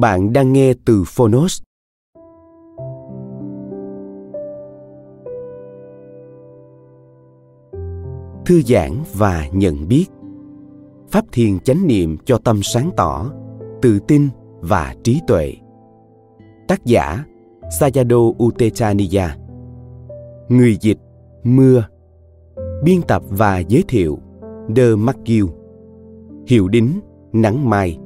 Bạn đang nghe từ Phonos. Thư giãn và nhận biết. Pháp thiền chánh niệm cho tâm sáng tỏ, tự tin và trí tuệ. Tác giả Sayado Utechaniya. Người dịch Mưa. Biên tập và giới thiệu The McGill Hiệu đính Nắng Mai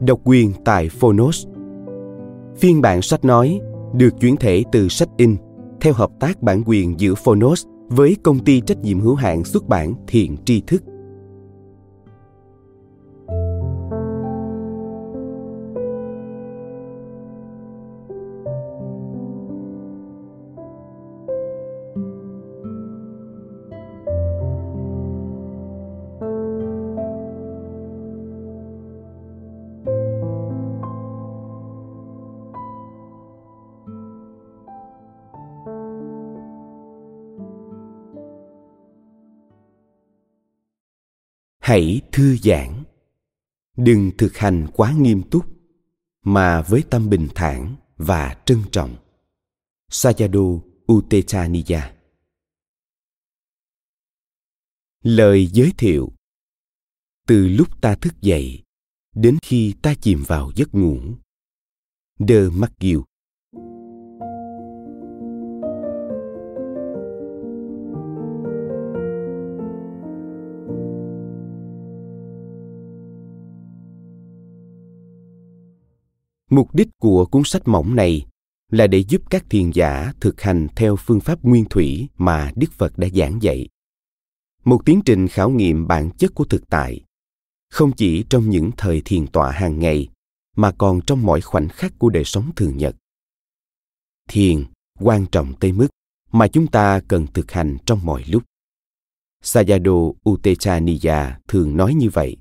độc quyền tại Phonos. Phiên bản sách nói được chuyển thể từ sách in theo hợp tác bản quyền giữa Phonos với công ty trách nhiệm hữu hạn xuất bản Thiện Tri Thức. Hãy thư giãn. Đừng thực hành quá nghiêm túc, mà với tâm bình thản và trân trọng. Sajado utechaniya. Lời giới thiệu. Từ lúc ta thức dậy đến khi ta chìm vào giấc ngủ. Đơ mắt Mục đích của cuốn sách mỏng này là để giúp các thiền giả thực hành theo phương pháp nguyên thủy mà Đức Phật đã giảng dạy. Một tiến trình khảo nghiệm bản chất của thực tại, không chỉ trong những thời thiền tọa hàng ngày mà còn trong mọi khoảnh khắc của đời sống thường nhật. Thiền quan trọng tới mức mà chúng ta cần thực hành trong mọi lúc. Sayado Utechaniya thường nói như vậy.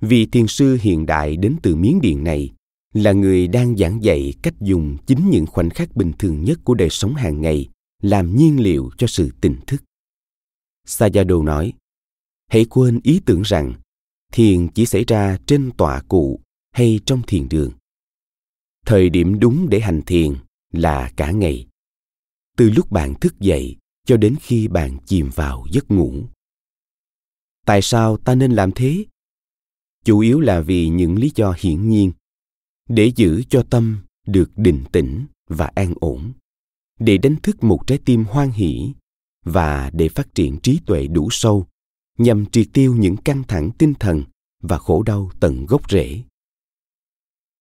Vị thiền sư hiện đại đến từ Miến Điện này là người đang giảng dạy cách dùng chính những khoảnh khắc bình thường nhất của đời sống hàng ngày làm nhiên liệu cho sự tỉnh thức. Sayado nói, hãy quên ý tưởng rằng thiền chỉ xảy ra trên tọa cụ hay trong thiền đường. Thời điểm đúng để hành thiền là cả ngày. Từ lúc bạn thức dậy cho đến khi bạn chìm vào giấc ngủ. Tại sao ta nên làm thế? Chủ yếu là vì những lý do hiển nhiên để giữ cho tâm được định tĩnh và an ổn, để đánh thức một trái tim hoan hỷ và để phát triển trí tuệ đủ sâu nhằm triệt tiêu những căng thẳng tinh thần và khổ đau tận gốc rễ.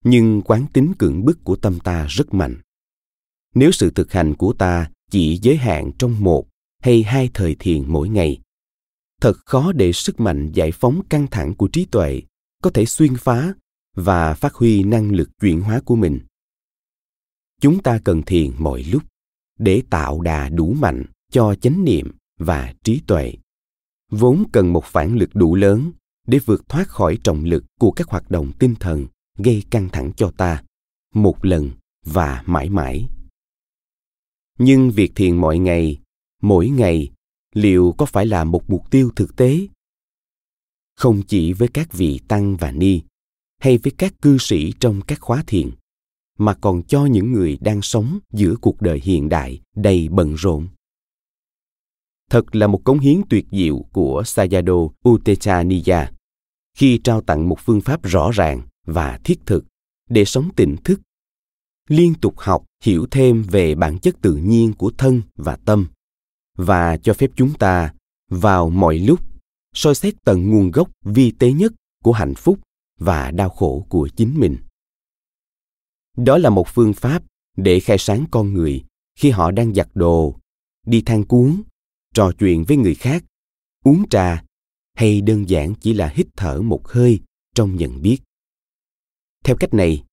Nhưng quán tính cưỡng bức của tâm ta rất mạnh. Nếu sự thực hành của ta chỉ giới hạn trong một hay hai thời thiền mỗi ngày, thật khó để sức mạnh giải phóng căng thẳng của trí tuệ có thể xuyên phá và phát huy năng lực chuyển hóa của mình. Chúng ta cần thiền mọi lúc, để tạo đà đủ mạnh cho chánh niệm và trí tuệ. Vốn cần một phản lực đủ lớn để vượt thoát khỏi trọng lực của các hoạt động tinh thần gây căng thẳng cho ta, một lần và mãi mãi. Nhưng việc thiền mọi ngày, mỗi ngày, liệu có phải là một mục tiêu thực tế? Không chỉ với các vị tăng và ni hay với các cư sĩ trong các khóa thiền, mà còn cho những người đang sống giữa cuộc đời hiện đại đầy bận rộn. Thật là một cống hiến tuyệt diệu của sayado Utechaniya khi trao tặng một phương pháp rõ ràng và thiết thực để sống tỉnh thức, liên tục học, hiểu thêm về bản chất tự nhiên của thân và tâm, và cho phép chúng ta vào mọi lúc soi xét tận nguồn gốc vi tế nhất của hạnh phúc và đau khổ của chính mình. Đó là một phương pháp để khai sáng con người khi họ đang giặt đồ, đi than cuốn, trò chuyện với người khác, uống trà, hay đơn giản chỉ là hít thở một hơi trong nhận biết. Theo cách này,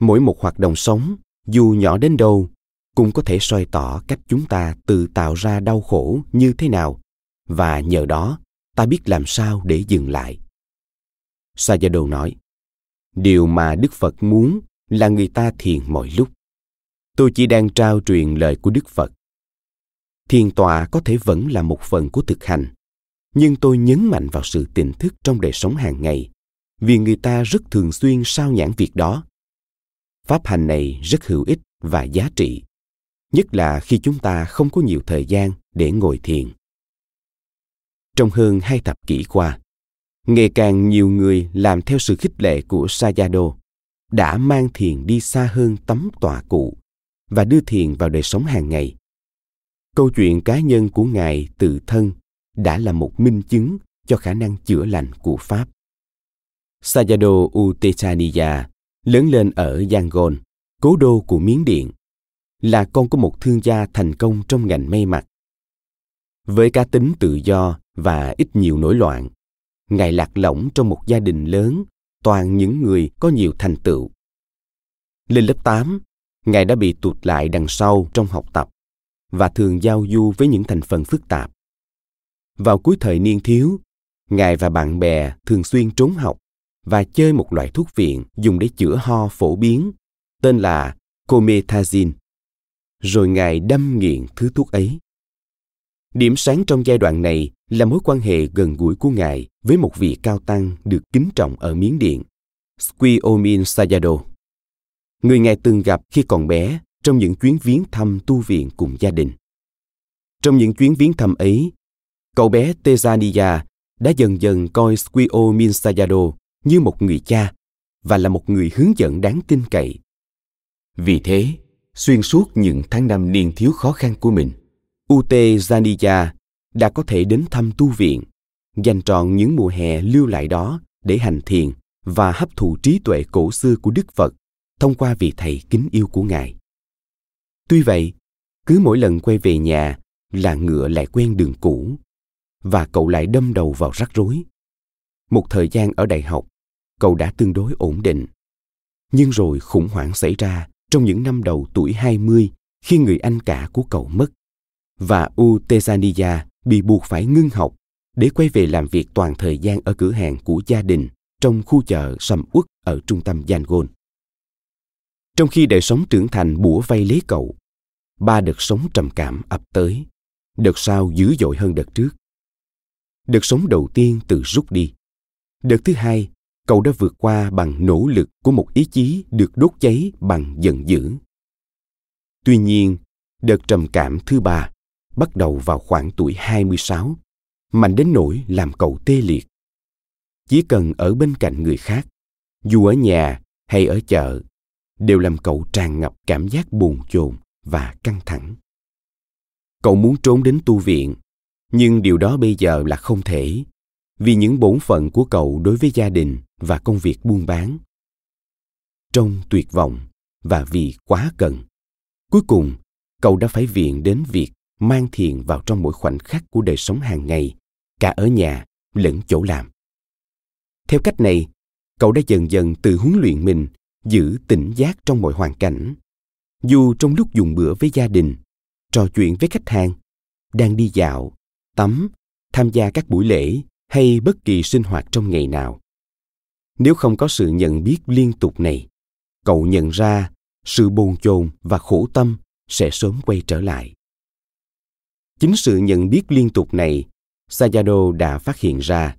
mỗi một hoạt động sống, dù nhỏ đến đâu, cũng có thể soi tỏ cách chúng ta tự tạo ra đau khổ như thế nào, và nhờ đó, ta biết làm sao để dừng lại sayadaw nói, điều mà đức phật muốn là người ta thiền mọi lúc. Tôi chỉ đang trao truyền lời của đức phật. Thiền tọa có thể vẫn là một phần của thực hành, nhưng tôi nhấn mạnh vào sự tỉnh thức trong đời sống hàng ngày, vì người ta rất thường xuyên sao nhãn việc đó. Pháp hành này rất hữu ích và giá trị, nhất là khi chúng ta không có nhiều thời gian để ngồi thiền. Trong hơn hai thập kỷ qua ngày càng nhiều người làm theo sự khích lệ của Sayado, đã mang thiền đi xa hơn tấm tòa cụ và đưa thiền vào đời sống hàng ngày. Câu chuyện cá nhân của ngài tự thân đã là một minh chứng cho khả năng chữa lành của pháp. Sayado utechaniya lớn lên ở yangon, cố đô của miến điện, là con của một thương gia thành công trong ngành may mặc. Với cá tính tự do và ít nhiều nổi loạn ngài lạc lõng trong một gia đình lớn toàn những người có nhiều thành tựu lên lớp 8, ngài đã bị tụt lại đằng sau trong học tập và thường giao du với những thành phần phức tạp. Vào cuối thời niên thiếu, ngài và bạn bè thường xuyên trốn học và chơi một loại thuốc viện dùng để chữa ho phổ biến tên là comethazine. Rồi ngài đâm nghiện thứ thuốc ấy. Điểm sáng trong giai đoạn này là mối quan hệ gần gũi của ngài với một vị cao tăng được kính trọng ở Miến Điện, Squiomin Sayado, Người ngài từng gặp khi còn bé trong những chuyến viếng thăm tu viện cùng gia đình. Trong những chuyến viếng thăm ấy, cậu bé Tezania đã dần dần coi Squiomin Sayado như một người cha và là một người hướng dẫn đáng tin cậy. Vì thế, xuyên suốt những tháng năm niên thiếu khó khăn của mình, Ute Zaniya đã có thể đến thăm tu viện, dành trọn những mùa hè lưu lại đó để hành thiền và hấp thụ trí tuệ cổ xưa của Đức Phật thông qua vị thầy kính yêu của Ngài. Tuy vậy, cứ mỗi lần quay về nhà là ngựa lại quen đường cũ và cậu lại đâm đầu vào rắc rối. Một thời gian ở đại học, cậu đã tương đối ổn định. Nhưng rồi khủng hoảng xảy ra trong những năm đầu tuổi 20 khi người anh cả của cậu mất. Và U bị buộc phải ngưng học để quay về làm việc toàn thời gian ở cửa hàng của gia đình trong khu chợ sầm uất ở trung tâm Yangon. Trong khi đời sống trưởng thành bủa vây lấy cậu, ba đợt sống trầm cảm ập tới, đợt sau dữ dội hơn đợt trước. Đợt sống đầu tiên tự rút đi. Đợt thứ hai, cậu đã vượt qua bằng nỗ lực của một ý chí được đốt cháy bằng giận dữ. Tuy nhiên, đợt trầm cảm thứ ba bắt đầu vào khoảng tuổi 26, mạnh đến nỗi làm cậu tê liệt. Chỉ cần ở bên cạnh người khác, dù ở nhà hay ở chợ, đều làm cậu tràn ngập cảm giác buồn chồn và căng thẳng. Cậu muốn trốn đến tu viện, nhưng điều đó bây giờ là không thể, vì những bổn phận của cậu đối với gia đình và công việc buôn bán. Trong tuyệt vọng và vì quá cần, cuối cùng cậu đã phải viện đến việc mang thiền vào trong mỗi khoảnh khắc của đời sống hàng ngày, cả ở nhà lẫn chỗ làm. Theo cách này, cậu đã dần dần tự huấn luyện mình giữ tỉnh giác trong mọi hoàn cảnh. Dù trong lúc dùng bữa với gia đình, trò chuyện với khách hàng, đang đi dạo, tắm, tham gia các buổi lễ hay bất kỳ sinh hoạt trong ngày nào. Nếu không có sự nhận biết liên tục này, cậu nhận ra sự bồn chồn và khổ tâm sẽ sớm quay trở lại. Chính sự nhận biết liên tục này, Sayado đã phát hiện ra.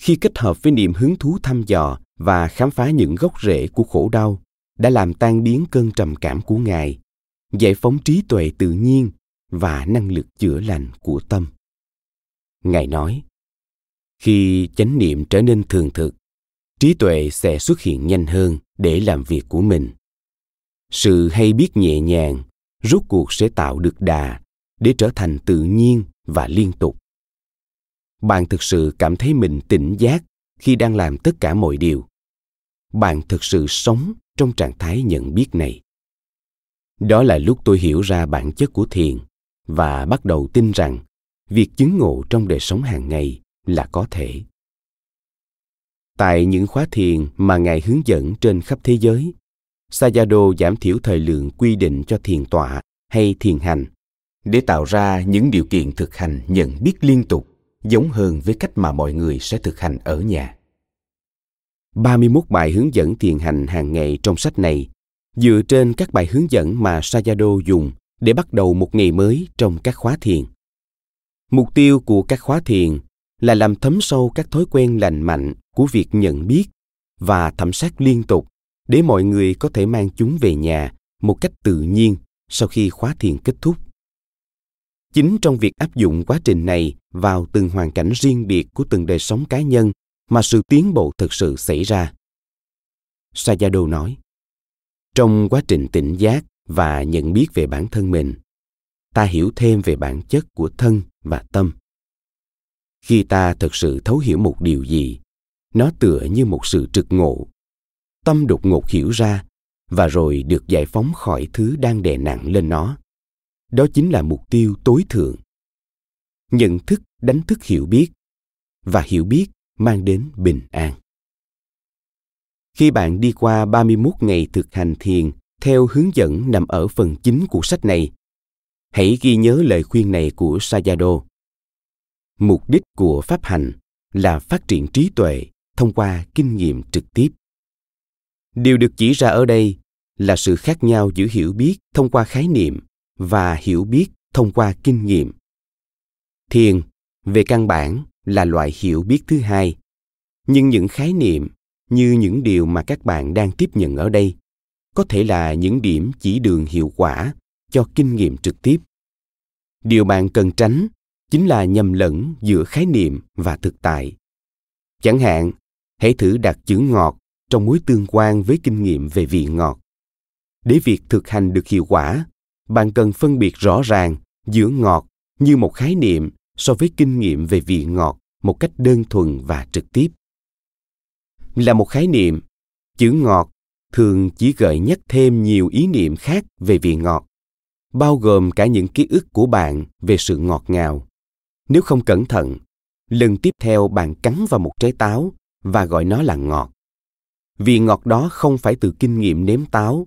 Khi kết hợp với niềm hứng thú thăm dò và khám phá những gốc rễ của khổ đau đã làm tan biến cơn trầm cảm của ngài giải phóng trí tuệ tự nhiên và năng lực chữa lành của tâm. Ngài nói khi chánh niệm trở nên thường thực trí tuệ sẽ xuất hiện nhanh hơn để làm việc của mình. Sự hay biết nhẹ nhàng rốt cuộc sẽ tạo được đà để trở thành tự nhiên và liên tục. Bạn thực sự cảm thấy mình tỉnh giác khi đang làm tất cả mọi điều. Bạn thực sự sống trong trạng thái nhận biết này. Đó là lúc tôi hiểu ra bản chất của thiền và bắt đầu tin rằng việc chứng ngộ trong đời sống hàng ngày là có thể. Tại những khóa thiền mà ngài hướng dẫn trên khắp thế giới, sayado giảm thiểu thời lượng quy định cho thiền tọa hay thiền hành để tạo ra những điều kiện thực hành nhận biết liên tục, giống hơn với cách mà mọi người sẽ thực hành ở nhà. 31 bài hướng dẫn thiền hành hàng ngày trong sách này, dựa trên các bài hướng dẫn mà Sayado dùng để bắt đầu một ngày mới trong các khóa thiền. Mục tiêu của các khóa thiền là làm thấm sâu các thói quen lành mạnh của việc nhận biết và thẩm sát liên tục để mọi người có thể mang chúng về nhà một cách tự nhiên sau khi khóa thiền kết thúc. Chính trong việc áp dụng quá trình này vào từng hoàn cảnh riêng biệt của từng đời sống cá nhân mà sự tiến bộ thực sự xảy ra. sayado nói, trong quá trình tỉnh giác và nhận biết về bản thân mình, ta hiểu thêm về bản chất của thân và tâm. Khi ta thực sự thấu hiểu một điều gì, nó tựa như một sự trực ngộ. Tâm đột ngột hiểu ra và rồi được giải phóng khỏi thứ đang đè nặng lên nó. Đó chính là mục tiêu tối thượng. Nhận thức đánh thức hiểu biết và hiểu biết mang đến bình an. Khi bạn đi qua 31 ngày thực hành thiền theo hướng dẫn nằm ở phần chính của sách này, hãy ghi nhớ lời khuyên này của Sayado. Mục đích của pháp hành là phát triển trí tuệ thông qua kinh nghiệm trực tiếp. Điều được chỉ ra ở đây là sự khác nhau giữa hiểu biết thông qua khái niệm và hiểu biết thông qua kinh nghiệm. Thiền, về căn bản, là loại hiểu biết thứ hai. Nhưng những khái niệm như những điều mà các bạn đang tiếp nhận ở đây có thể là những điểm chỉ đường hiệu quả cho kinh nghiệm trực tiếp điều bạn cần tránh chính là nhầm lẫn giữa khái niệm và thực tại chẳng hạn hãy thử đặt chữ ngọt trong mối tương quan với kinh nghiệm về vị ngọt để việc thực hành được hiệu quả bạn cần phân biệt rõ ràng giữa ngọt như một khái niệm so với kinh nghiệm về vị ngọt một cách đơn thuần và trực tiếp. Là một khái niệm, chữ ngọt thường chỉ gợi nhắc thêm nhiều ý niệm khác về vị ngọt, bao gồm cả những ký ức của bạn về sự ngọt ngào. Nếu không cẩn thận, lần tiếp theo bạn cắn vào một trái táo và gọi nó là ngọt. Vị ngọt đó không phải từ kinh nghiệm nếm táo,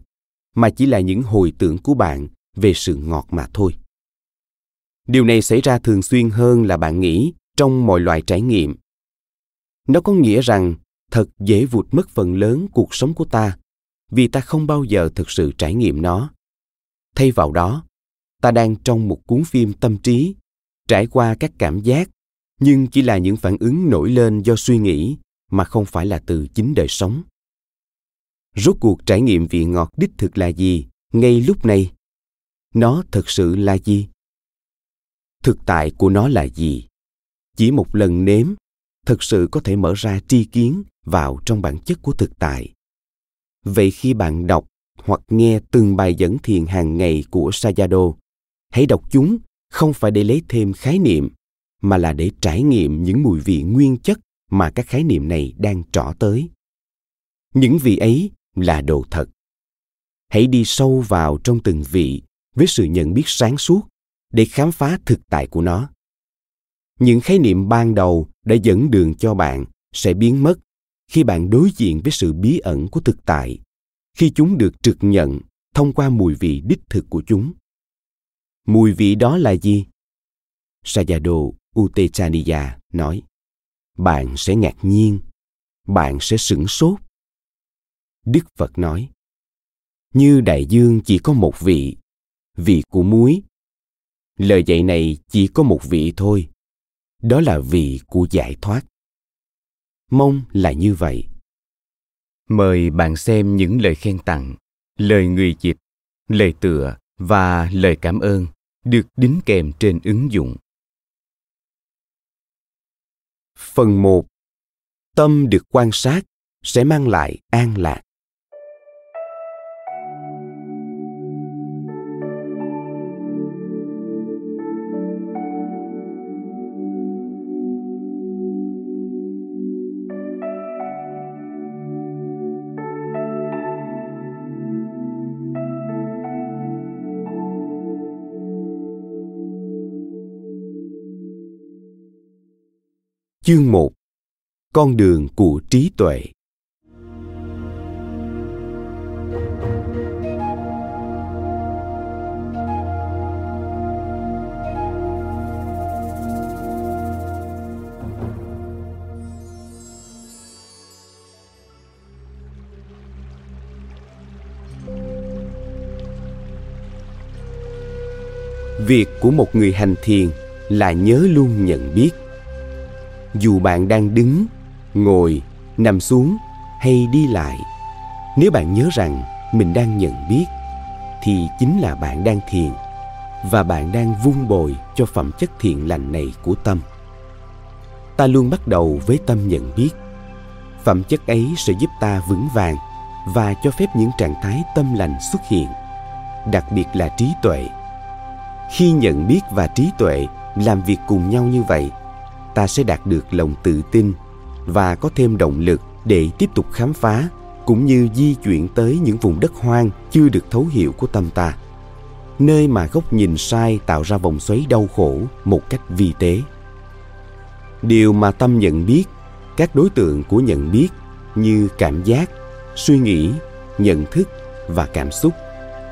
mà chỉ là những hồi tưởng của bạn về sự ngọt mà thôi. Điều này xảy ra thường xuyên hơn là bạn nghĩ trong mọi loại trải nghiệm. Nó có nghĩa rằng thật dễ vụt mất phần lớn cuộc sống của ta, vì ta không bao giờ thực sự trải nghiệm nó. Thay vào đó, ta đang trong một cuốn phim tâm trí, trải qua các cảm giác, nhưng chỉ là những phản ứng nổi lên do suy nghĩ mà không phải là từ chính đời sống. Rốt cuộc trải nghiệm vị ngọt đích thực là gì ngay lúc này? Nó thực sự là gì? Thực tại của nó là gì? Chỉ một lần nếm, thực sự có thể mở ra tri kiến vào trong bản chất của thực tại. Vậy khi bạn đọc hoặc nghe từng bài dẫn thiền hàng ngày của sayado, hãy đọc chúng không phải để lấy thêm khái niệm, mà là để trải nghiệm những mùi vị nguyên chất mà các khái niệm này đang trỏ tới. Những vị ấy là đồ thật. Hãy đi sâu vào trong từng vị với sự nhận biết sáng suốt để khám phá thực tại của nó. Những khái niệm ban đầu đã dẫn đường cho bạn sẽ biến mất khi bạn đối diện với sự bí ẩn của thực tại, khi chúng được trực nhận thông qua mùi vị đích thực của chúng. Mùi vị đó là gì? Sayadaw utechaniya nói, bạn sẽ ngạc nhiên, bạn sẽ sửng sốt. Đức phật nói, như đại dương chỉ có một vị vị của muối lời dạy này chỉ có một vị thôi đó là vị của giải thoát mong là như vậy Mời bạn xem những lời khen tặng, lời người dịch, lời tựa và lời cảm ơn được đính kèm trên ứng dụng. Phần 1. Tâm được quan sát sẽ mang lại an lạc. Chương 1 Con đường của trí tuệ. Việc của một người hành thiền là nhớ luôn nhận biết dù bạn đang đứng, ngồi, nằm xuống hay đi lại, nếu bạn nhớ rằng mình đang nhận biết, thì chính là bạn đang thiền và bạn đang vun bồi cho phẩm chất thiện lành này của tâm. Ta luôn bắt đầu với tâm nhận biết. Phẩm chất ấy sẽ giúp ta vững vàng và cho phép những trạng thái tâm lành xuất hiện, đặc biệt là trí tuệ. Khi nhận biết và trí tuệ làm việc cùng nhau như vậy ta sẽ đạt được lòng tự tin và có thêm động lực để tiếp tục khám phá, cũng như di chuyển tới những vùng đất hoang chưa được thấu hiểu của tâm ta, nơi mà góc nhìn sai tạo ra vòng xoáy đau khổ một cách vi tế. Điều mà tâm nhận biết, các đối tượng của nhận biết như cảm giác, suy nghĩ, nhận thức và cảm xúc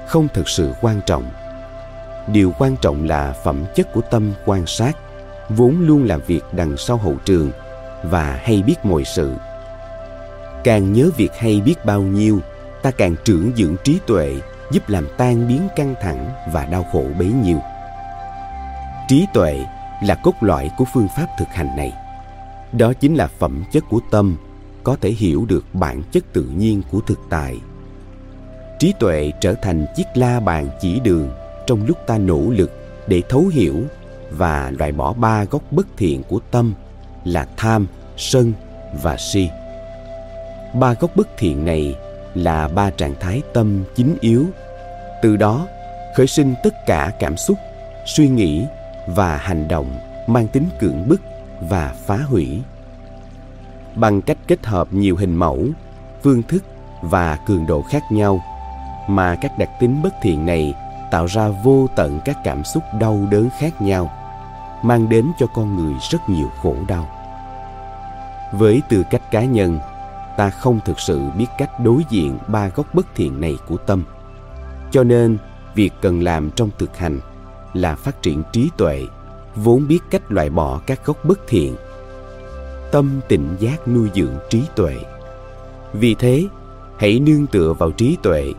không thực sự quan trọng. Điều quan trọng là phẩm chất của tâm quan sát vốn luôn làm việc đằng sau hậu trường và hay biết mọi sự. Càng nhớ việc hay biết bao nhiêu, ta càng trưởng dưỡng trí tuệ, giúp làm tan biến căng thẳng và đau khổ bấy nhiêu. Trí tuệ là cốt lõi của phương pháp thực hành này. Đó chính là phẩm chất của tâm, có thể hiểu được bản chất tự nhiên của thực tại. Trí tuệ trở thành chiếc la bàn chỉ đường trong lúc ta nỗ lực để thấu hiểu và loại bỏ ba gốc bất thiện của tâm là tham, sân và si. Ba gốc bất thiện này là ba trạng thái tâm chính yếu. Từ đó khởi sinh tất cả cảm xúc, suy nghĩ và hành động mang tính cưỡng bức và phá hủy. Bằng cách kết hợp nhiều hình mẫu, phương thức và cường độ khác nhau mà các đặc tính bất thiện này tạo ra vô tận các cảm xúc đau đớn khác nhau mang đến cho con người rất nhiều khổ đau. Với tư cách cá nhân, ta không thực sự biết cách đối diện ba gốc bất thiện này của tâm. Cho nên, việc cần làm trong thực hành là phát triển trí tuệ, vốn biết cách loại bỏ các gốc bất thiện. Tâm tỉnh giác nuôi dưỡng trí tuệ. Vì thế, hãy nương tựa vào trí tuệ.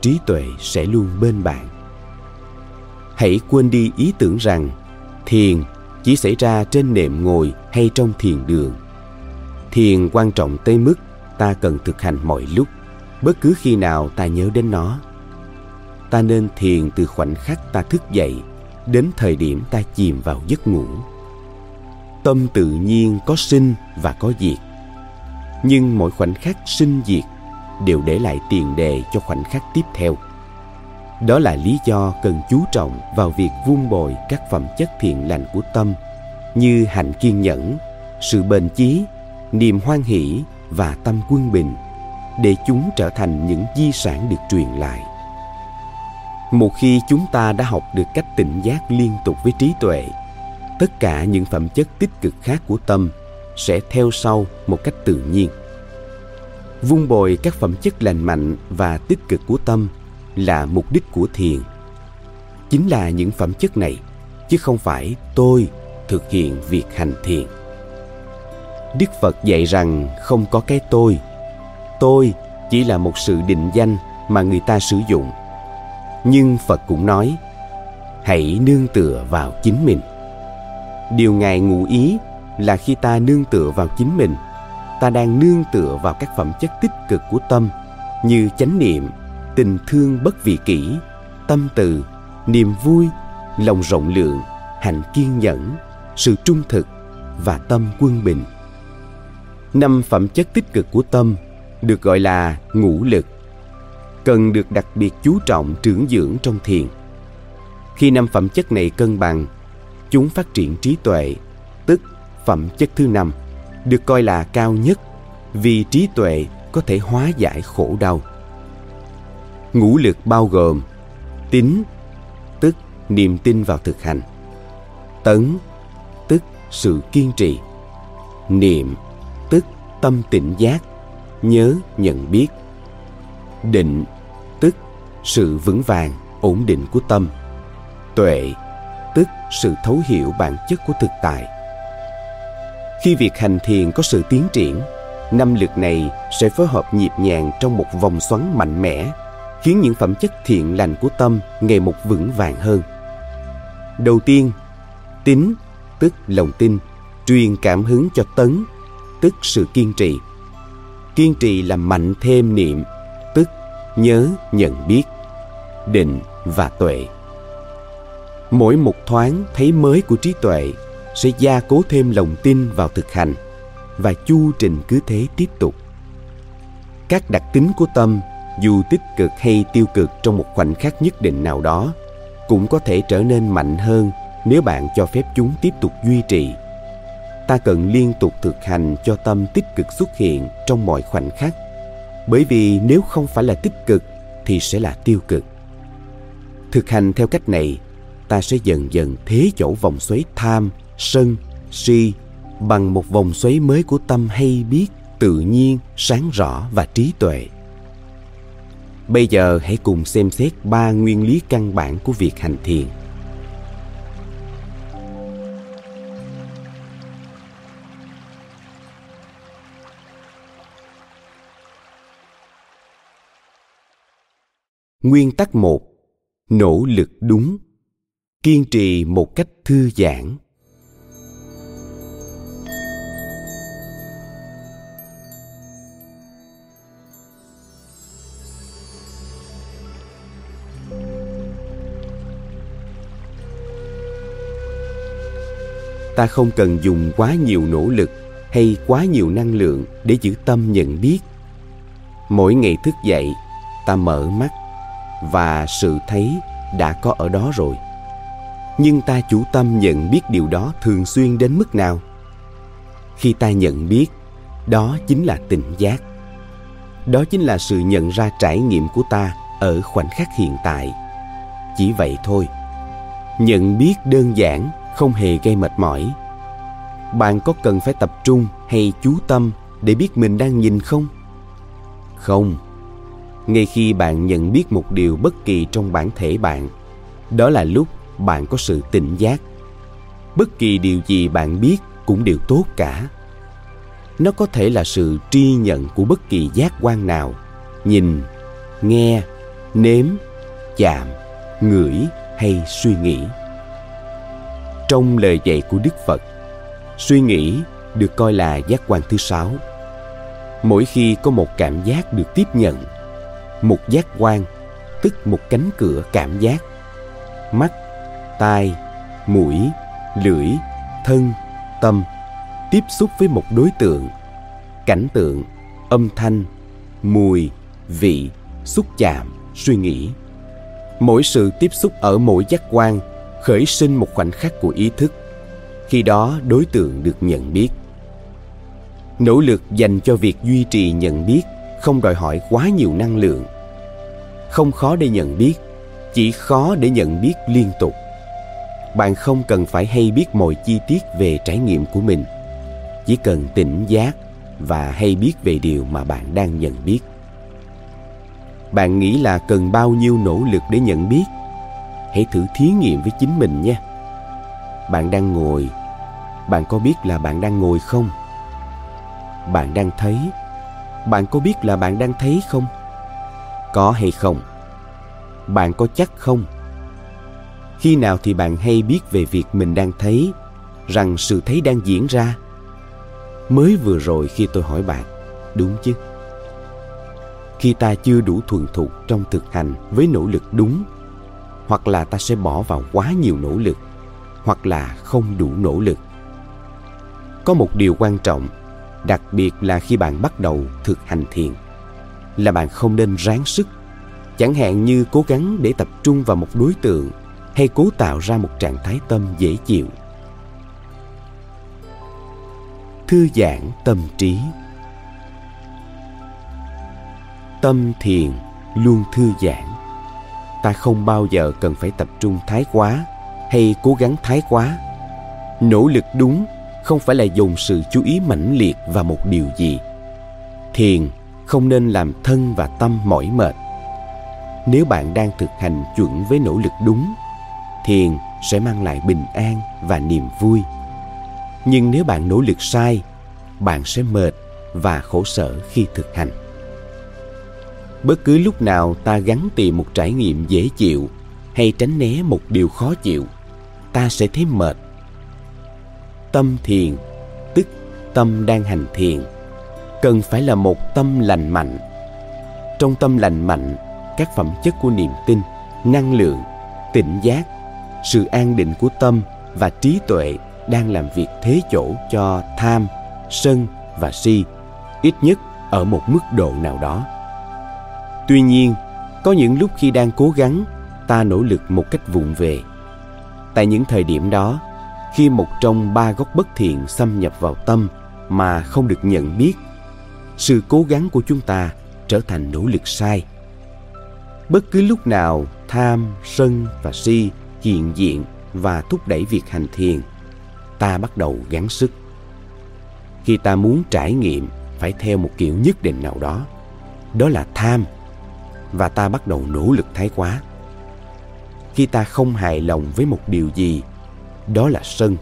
Trí tuệ sẽ luôn bên bạn. Hãy quên đi ý tưởng rằng thiền chỉ xảy ra trên nệm ngồi hay trong thiền đường. Thiền quan trọng tới mức ta cần thực hành mọi lúc, bất cứ khi nào ta nhớ đến nó. Ta nên thiền từ khoảnh khắc ta thức dậy, đến thời điểm ta chìm vào giấc ngủ. Tâm tự nhiên có sinh và có diệt. Nhưng mỗi khoảnh khắc sinh diệt đều để lại tiền đề cho khoảnh khắc tiếp theo đó là lý do cần chú trọng vào việc vun bồi các phẩm chất thiện lành của tâm như hạnh kiên nhẫn, sự bền chí, niềm hoan hỷ và tâm quân bình để chúng trở thành những di sản được truyền lại. Một khi chúng ta đã học được cách tỉnh giác liên tục với trí tuệ, tất cả những phẩm chất tích cực khác của tâm sẽ theo sau một cách tự nhiên. Vun bồi các phẩm chất lành mạnh và tích cực của tâm là mục đích của thiền. Chính là những phẩm chất này, chứ không phải tôi thực hiện việc hành thiền. Đức phật dạy rằng không có cái tôi. Tôi chỉ là một sự định danh mà người ta sử dụng. Nhưng phật cũng nói, hãy nương tựa vào chính mình. Điều ngài ngụ ý là khi ta nương tựa vào chính mình, ta đang nương tựa vào các phẩm chất tích cực của tâm, như chánh niệm tình thương bất vị kỷ, tâm từ, niềm vui, lòng rộng lượng, hạnh kiên nhẫn, sự trung thực và tâm quân bình. Năm phẩm chất tích cực của tâm được gọi là ngũ lực, cần được đặc biệt chú trọng trưởng dưỡng trong thiền. Khi năm phẩm chất này cân bằng, chúng phát triển trí tuệ, tức phẩm chất thứ năm, được coi là cao nhất vì trí tuệ có thể hóa giải khổ đau ngũ lực bao gồm tín tức niềm tin vào thực hành. Tấn, tức sự kiên trì. Niệm, tức tâm tỉnh giác, nhớ, nhận biết. Định, tức sự vững vàng, ổn định của tâm. Tuệ, tức sự thấu hiểu bản chất của thực tại. Khi việc hành thiền có sự tiến triển, năm lực này sẽ phối hợp nhịp nhàng trong một vòng xoắn mạnh mẽ khiến những phẩm chất thiện lành của tâm ngày một vững vàng hơn. Đầu tiên tín tức lòng tin, truyền cảm hứng cho tấn, tức sự kiên trì. Kiên trì làm mạnh thêm niệm, tức nhớ, nhận biết, định và tuệ. Mỗi một thoáng thấy mới của trí tuệ sẽ gia cố thêm lòng tin vào thực hành và chu trình cứ thế tiếp tục. Các đặc tính của tâm dù tích cực hay tiêu cực trong một khoảnh khắc nhất định nào đó, cũng có thể trở nên mạnh hơn nếu bạn cho phép chúng tiếp tục duy trì. Ta cần liên tục thực hành cho tâm tích cực xuất hiện trong mọi khoảnh khắc, bởi vì nếu không phải là tích cực thì sẽ là tiêu cực. Thực hành theo cách này, ta sẽ dần dần thế chỗ vòng xoáy tham, sân, si bằng một vòng xoáy mới của tâm hay biết, tự nhiên, sáng rõ và trí tuệ bây giờ hãy cùng xem xét ba nguyên lý căn bản của việc hành thiền. Nguyên tắc một, Nỗ lực đúng. Kiên trì một cách thư giãn. Ta không cần dùng quá nhiều nỗ lực hay quá nhiều năng lượng để giữ tâm nhận biết. Mỗi ngày thức dậy, ta mở mắt và sự thấy đã có ở đó rồi. Nhưng ta chủ tâm nhận biết điều đó thường xuyên đến mức nào? Khi ta nhận biết, đó chính là tỉnh giác. Đó chính là sự nhận ra trải nghiệm của ta ở khoảnh khắc hiện tại. Chỉ vậy thôi. Nhận biết đơn giản không hề gây mệt mỏi. Bạn có cần phải tập trung hay chú tâm để biết mình đang nhìn không? Không. Ngay khi bạn nhận biết một điều bất kỳ trong bản thể bạn, đó là lúc bạn có sự tỉnh giác. Bất kỳ điều gì bạn biết cũng đều tốt cả. Nó có thể là sự tri nhận của bất kỳ giác quan nào. Nhìn, nghe, nếm, chạm, ngửi hay suy nghĩ trong lời dạy của đức phật. Suy nghĩ được coi là giác quan thứ sáu. Mỗi khi có một cảm giác được tiếp nhận, một giác quan, tức một cánh cửa cảm giác, mắt, tai, mũi, lưỡi, thân, tâm, tiếp xúc với một đối tượng, cảnh tượng, âm thanh, mùi, vị, xúc chạm, suy nghĩ. Mỗi sự tiếp xúc ở mỗi giác quan khởi sinh một khoảnh khắc của ý thức. Khi đó, đối tượng được nhận biết. Nỗ lực dành cho việc duy trì nhận biết không đòi hỏi quá nhiều năng lượng. Không khó để nhận biết, chỉ khó để nhận biết liên tục. Bạn không cần phải hay biết mọi chi tiết về trải nghiệm của mình. Chỉ cần tỉnh giác và hay biết về điều mà bạn đang nhận biết. Bạn nghĩ là cần bao nhiêu nỗ lực để nhận biết? Hãy thử thí nghiệm với chính mình nhé bạn đang ngồi, bạn có biết là bạn đang ngồi không? Bạn đang thấy, bạn có biết là bạn đang thấy không? Có hay không? Bạn có chắc không? Khi nào thì bạn hay biết về việc mình đang thấy rằng sự thấy đang diễn ra? Mới vừa rồi khi tôi hỏi bạn, đúng chứ? Khi ta chưa đủ thuần thục trong thực hành với nỗ lực đúng hoặc là ta sẽ bỏ vào quá nhiều nỗ lực, hoặc là không đủ nỗ lực. Có một điều quan trọng, đặc biệt là khi bạn bắt đầu thực hành thiền, là bạn không nên ráng sức. Chẳng hạn như cố gắng để tập trung vào một đối tượng hay cố tạo ra một trạng thái tâm dễ chịu. Thư giãn tâm trí. Tâm thiền luôn thư giãn ta không bao giờ cần phải tập trung thái quá hay cố gắng thái quá. Nỗ lực đúng không phải là dồn sự chú ý mãnh liệt vào một điều gì. Thiền không nên làm thân và tâm mỏi mệt. Nếu bạn đang thực hành chuẩn với nỗ lực đúng, thiền sẽ mang lại bình an và niềm vui. Nhưng nếu bạn nỗ lực sai, bạn sẽ mệt và khổ sở khi thực hành bất cứ lúc nào ta gắn tìm một trải nghiệm dễ chịu hay tránh né một điều khó chịu, ta sẽ thấy mệt. Tâm thiền, tức tâm đang hành thiền, cần phải là một tâm lành mạnh. Trong tâm lành mạnh, các phẩm chất của niềm tin, năng lượng, tỉnh giác, sự an định của tâm và trí tuệ đang làm việc thế chỗ cho tham, sân và si, ít nhất ở một mức độ nào đó tuy nhiên, có những lúc khi đang cố gắng, ta nỗ lực một cách vụng về. Tại những thời điểm đó, khi một trong ba gốc bất thiện xâm nhập vào tâm mà không được nhận biết, sự cố gắng của chúng ta trở thành nỗ lực sai. Bất cứ lúc nào, tham, sân và si hiện diện và thúc đẩy việc hành thiền, ta bắt đầu gắng sức. Khi ta muốn trải nghiệm phải theo một kiểu nhất định nào đó đó là tham và ta bắt đầu nỗ lực thái quá. Khi ta không hài lòng với một điều gì, đó là sân,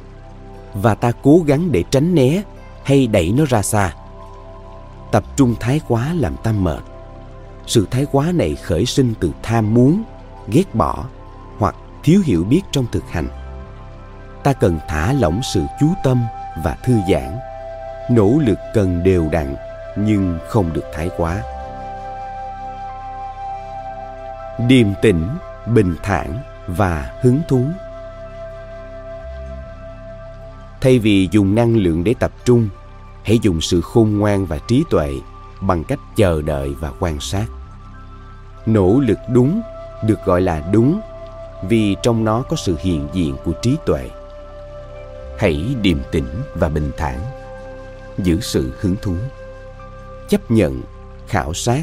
và ta cố gắng để tránh né hay đẩy nó ra xa. Tập trung thái quá làm ta mệt. Sự thái quá này khởi sinh từ tham muốn, ghét bỏ hoặc thiếu hiểu biết trong thực hành. Ta cần thả lỏng sự chú tâm và thư giãn. Nỗ lực cần đều đặn nhưng không được thái quá điềm tĩnh, bình thản và hứng thú. Thay vì dùng năng lượng để tập trung, hãy dùng sự khôn ngoan và trí tuệ bằng cách chờ đợi và quan sát. Nỗ lực đúng được gọi là đúng, vì trong nó có sự hiện diện của trí tuệ. Hãy điềm tĩnh và bình thản, giữ sự hứng thú. Chấp nhận, khảo sát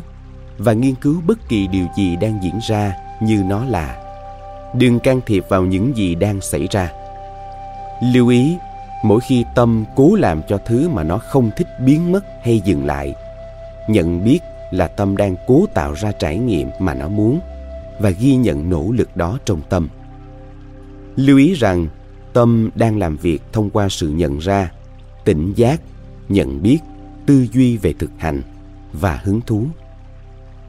và nghiên cứu bất kỳ điều gì đang diễn ra như nó là. Đừng can thiệp vào những gì đang xảy ra. Lưu ý, mỗi khi tâm cố làm cho thứ mà nó không thích biến mất hay dừng lại, nhận biết là tâm đang cố tạo ra trải nghiệm mà nó muốn và ghi nhận nỗ lực đó trong tâm. Lưu ý rằng, tâm đang làm việc thông qua sự nhận ra, tỉnh giác, nhận biết, tư duy về thực hành và hứng thú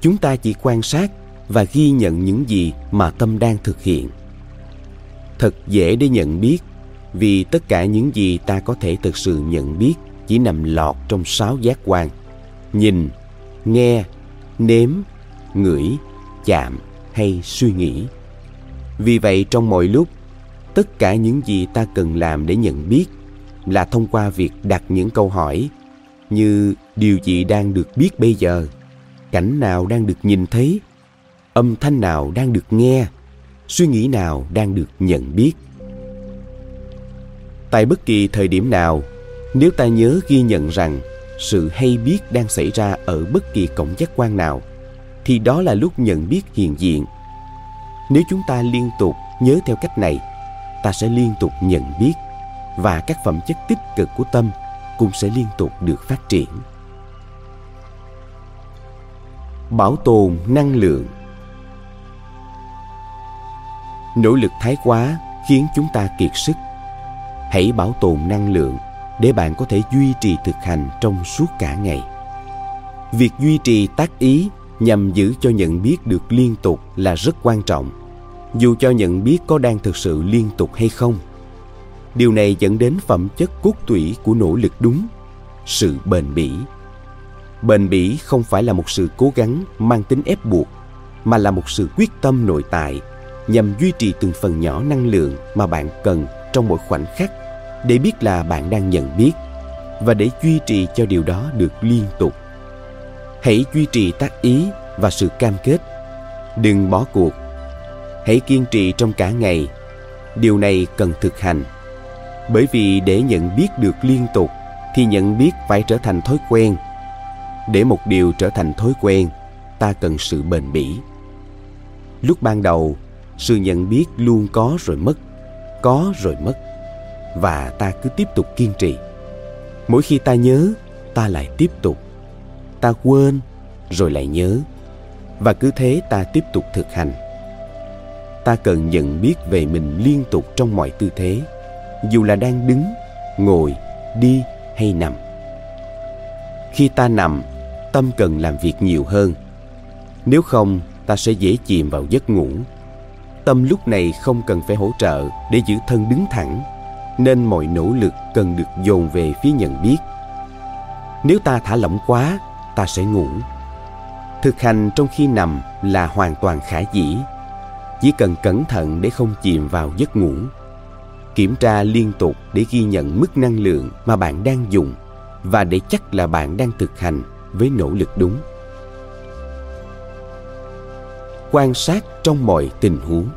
chúng ta chỉ quan sát và ghi nhận những gì mà tâm đang thực hiện. Thật dễ để nhận biết, vì tất cả những gì ta có thể thực sự nhận biết chỉ nằm lọt trong sáu giác quan. Nhìn, nghe, nếm, ngửi, chạm hay suy nghĩ. Vì vậy trong mọi lúc, tất cả những gì ta cần làm để nhận biết là thông qua việc đặt những câu hỏi như điều gì đang được biết bây giờ? Cảnh nào đang được nhìn thấy, âm thanh nào đang được nghe, suy nghĩ nào đang được nhận biết. Tại bất kỳ thời điểm nào, nếu ta nhớ ghi nhận rằng sự hay biết đang xảy ra ở bất kỳ cổng giác quan nào, thì đó là lúc nhận biết hiện diện. Nếu chúng ta liên tục nhớ theo cách này, ta sẽ liên tục nhận biết và các phẩm chất tích cực của tâm cũng sẽ liên tục được phát triển bảo tồn năng lượng. Nỗ lực thái quá khiến chúng ta kiệt sức. Hãy bảo tồn năng lượng để bạn có thể duy trì thực hành trong suốt cả ngày. Việc duy trì tác ý nhằm giữ cho nhận biết được liên tục là rất quan trọng, dù cho nhận biết có đang thực sự liên tục hay không. Điều này dẫn đến phẩm chất cốt tủy của nỗ lực đúng, sự bền bỉ bền bỉ không phải là một sự cố gắng mang tính ép buộc, mà là một sự quyết tâm nội tại nhằm duy trì từng phần nhỏ năng lượng mà bạn cần trong mỗi khoảnh khắc để biết là bạn đang nhận biết và để duy trì cho điều đó được liên tục. Hãy duy trì tác ý và sự cam kết. Đừng bỏ cuộc. Hãy kiên trì trong cả ngày. Điều này cần thực hành. Bởi vì để nhận biết được liên tục thì nhận biết phải trở thành thói quen để một điều trở thành thói quen, ta cần sự bền bỉ. Lúc ban đầu, sự nhận biết luôn có rồi mất, có rồi mất, và ta cứ tiếp tục kiên trì. Mỗi khi ta nhớ, ta lại tiếp tục. Ta quên, rồi lại nhớ, và cứ thế ta tiếp tục thực hành. Ta cần nhận biết về mình liên tục trong mọi tư thế, dù là đang đứng, ngồi, đi hay nằm. Khi ta nằm tâm cần làm việc nhiều hơn. Nếu không, ta sẽ dễ chìm vào giấc ngủ. Tâm lúc này không cần phải hỗ trợ để giữ thân đứng thẳng, nên mọi nỗ lực cần được dồn về phía nhận biết. Nếu ta thả lỏng quá, ta sẽ ngủ. Thực hành trong khi nằm là hoàn toàn khả dĩ. Chỉ cần cẩn thận để không chìm vào giấc ngủ. Kiểm tra liên tục để ghi nhận mức năng lượng mà bạn đang dùng và để chắc là bạn đang thực hành với nỗ lực đúng. Quan sát trong mọi tình huống.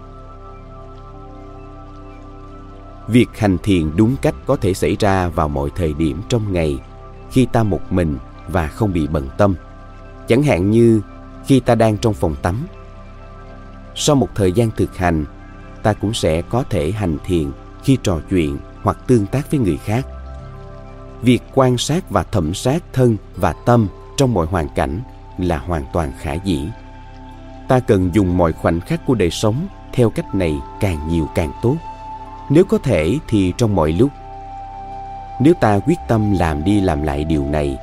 Việc hành thiền đúng cách có thể xảy ra vào mọi thời điểm trong ngày khi ta một mình và không bị bận tâm. Chẳng hạn như khi ta đang trong phòng tắm. Sau một thời gian thực hành, ta cũng sẽ có thể hành thiền khi trò chuyện hoặc tương tác với người khác. Việc quan sát và thẩm sát thân và tâm trong mọi hoàn cảnh là hoàn toàn khả dĩ. Ta cần dùng mọi khoảnh khắc của đời sống theo cách này càng nhiều càng tốt. Nếu có thể thì trong mọi lúc. Nếu ta quyết tâm làm đi làm lại điều này,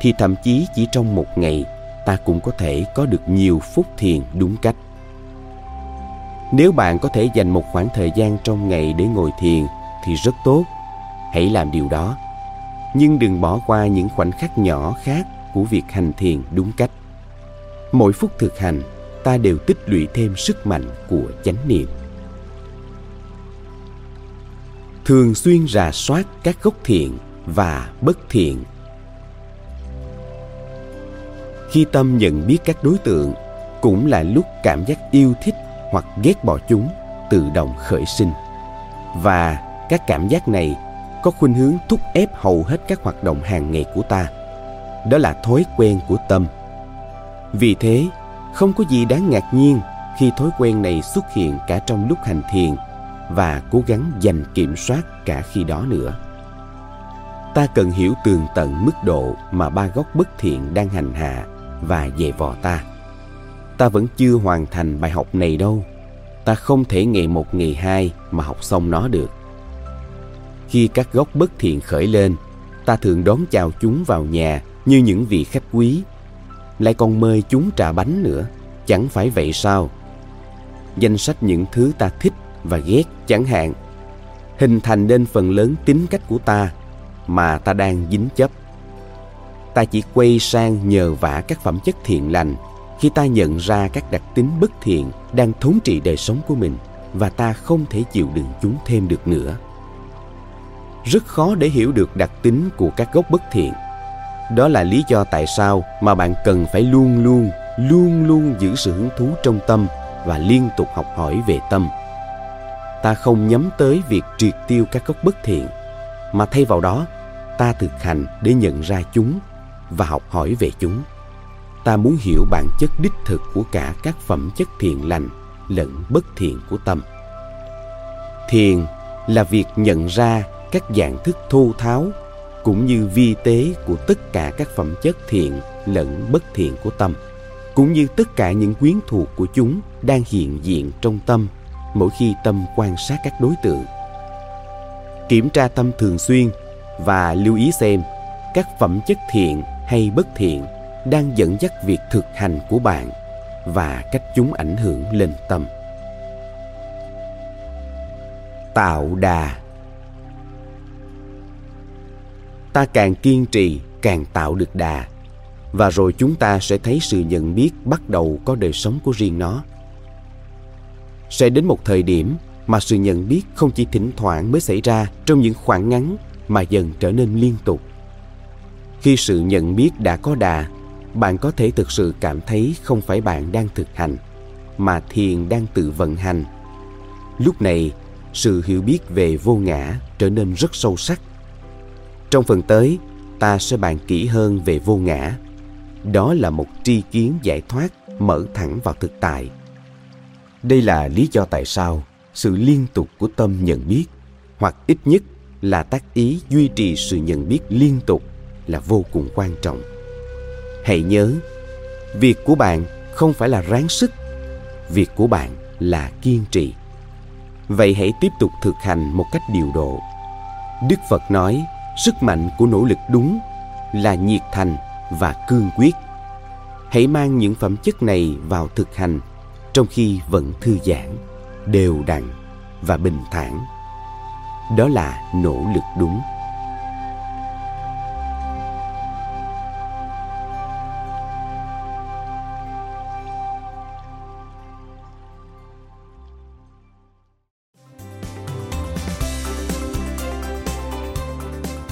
thì thậm chí chỉ trong một ngày, ta cũng có thể có được nhiều phút thiền đúng cách. Nếu bạn có thể dành một khoảng thời gian trong ngày để ngồi thiền thì rất tốt. Hãy làm điều đó. Nhưng đừng bỏ qua những khoảnh khắc nhỏ khác của việc hành thiền đúng cách. Mỗi phút thực hành, ta đều tích lũy thêm sức mạnh của chánh niệm. Thường xuyên rà soát các gốc thiện và bất thiện. Khi tâm nhận biết các đối tượng, cũng là lúc cảm giác yêu thích hoặc ghét bỏ chúng tự động khởi sinh. Và các cảm giác này có khuynh hướng thúc ép hầu hết các hoạt động hàng ngày của ta đó là thói quen của tâm. Vì thế, không có gì đáng ngạc nhiên khi thói quen này xuất hiện cả trong lúc hành thiền và cố gắng giành kiểm soát cả khi đó nữa. Ta cần hiểu tường tận mức độ mà ba góc bất thiện đang hành hạ và dè vò ta. Ta vẫn chưa hoàn thành bài học này đâu. Ta không thể ngày một, ngày hai mà học xong nó được. Khi các gốc bất thiện khởi lên, ta thường đón chào chúng vào nhà như những vị khách quý. Lại còn mời chúng trà bánh nữa, chẳng phải vậy sao? Danh sách những thứ ta thích và ghét chẳng hạn, hình thành nên phần lớn tính cách của ta mà ta đang dính chấp ta chỉ quay sang nhờ vả các phẩm chất thiện lành khi ta nhận ra các đặc tính bất thiện đang thống trị đời sống của mình và ta không thể chịu đựng chúng thêm được nữa. Rất khó để hiểu được đặc tính của các gốc bất thiện đó là lý do tại sao mà bạn cần phải luôn luôn luôn luôn giữ sự hứng thú trong tâm và liên tục học hỏi về tâm. Ta không nhắm tới việc triệt tiêu các gốc bất thiện, mà thay vào đó, ta thực hành để nhận ra chúng và học hỏi về chúng. Ta muốn hiểu bản chất đích thực của cả các phẩm chất thiện lành lẫn bất thiện của tâm. Thiền là việc nhận ra các dạng thức thô tháo cũng như vi tế của tất cả các phẩm chất thiện lẫn bất thiện của tâm, cũng như tất cả những quyến thuộc của chúng đang hiện diện trong tâm mỗi khi tâm quan sát các đối tượng. Kiểm tra tâm thường xuyên và lưu ý xem các phẩm chất thiện hay bất thiện đang dẫn dắt việc thực hành của bạn và cách chúng ảnh hưởng lên tâm. Tạo đà ta càng kiên trì, càng tạo được đà. Và rồi chúng ta sẽ thấy sự nhận biết bắt đầu có đời sống của riêng nó. Sẽ đến một thời điểm mà sự nhận biết không chỉ thỉnh thoảng mới xảy ra trong những khoảng ngắn mà dần trở nên liên tục. Khi sự nhận biết đã có đà, bạn có thể thực sự cảm thấy không phải bạn đang thực hành, mà thiền đang tự vận hành. Lúc này, sự hiểu biết về vô ngã trở nên rất sâu sắc trong phần tới, ta sẽ bàn kỹ hơn về vô ngã. Đó là một tri kiến giải thoát mở thẳng vào thực tại. Đây là lý do tại sao sự liên tục của tâm nhận biết, hoặc ít nhất là tác ý duy trì sự nhận biết liên tục, là vô cùng quan trọng. Hãy nhớ, việc của bạn không phải là ráng sức, việc của bạn là kiên trì. Vậy hãy tiếp tục thực hành một cách điều độ. Đức phật nói sức mạnh của nỗ lực đúng là nhiệt thành và cương quyết. Hãy mang những phẩm chất này vào thực hành trong khi vẫn thư giãn, đều đặn và bình thản. Đó là nỗ lực đúng.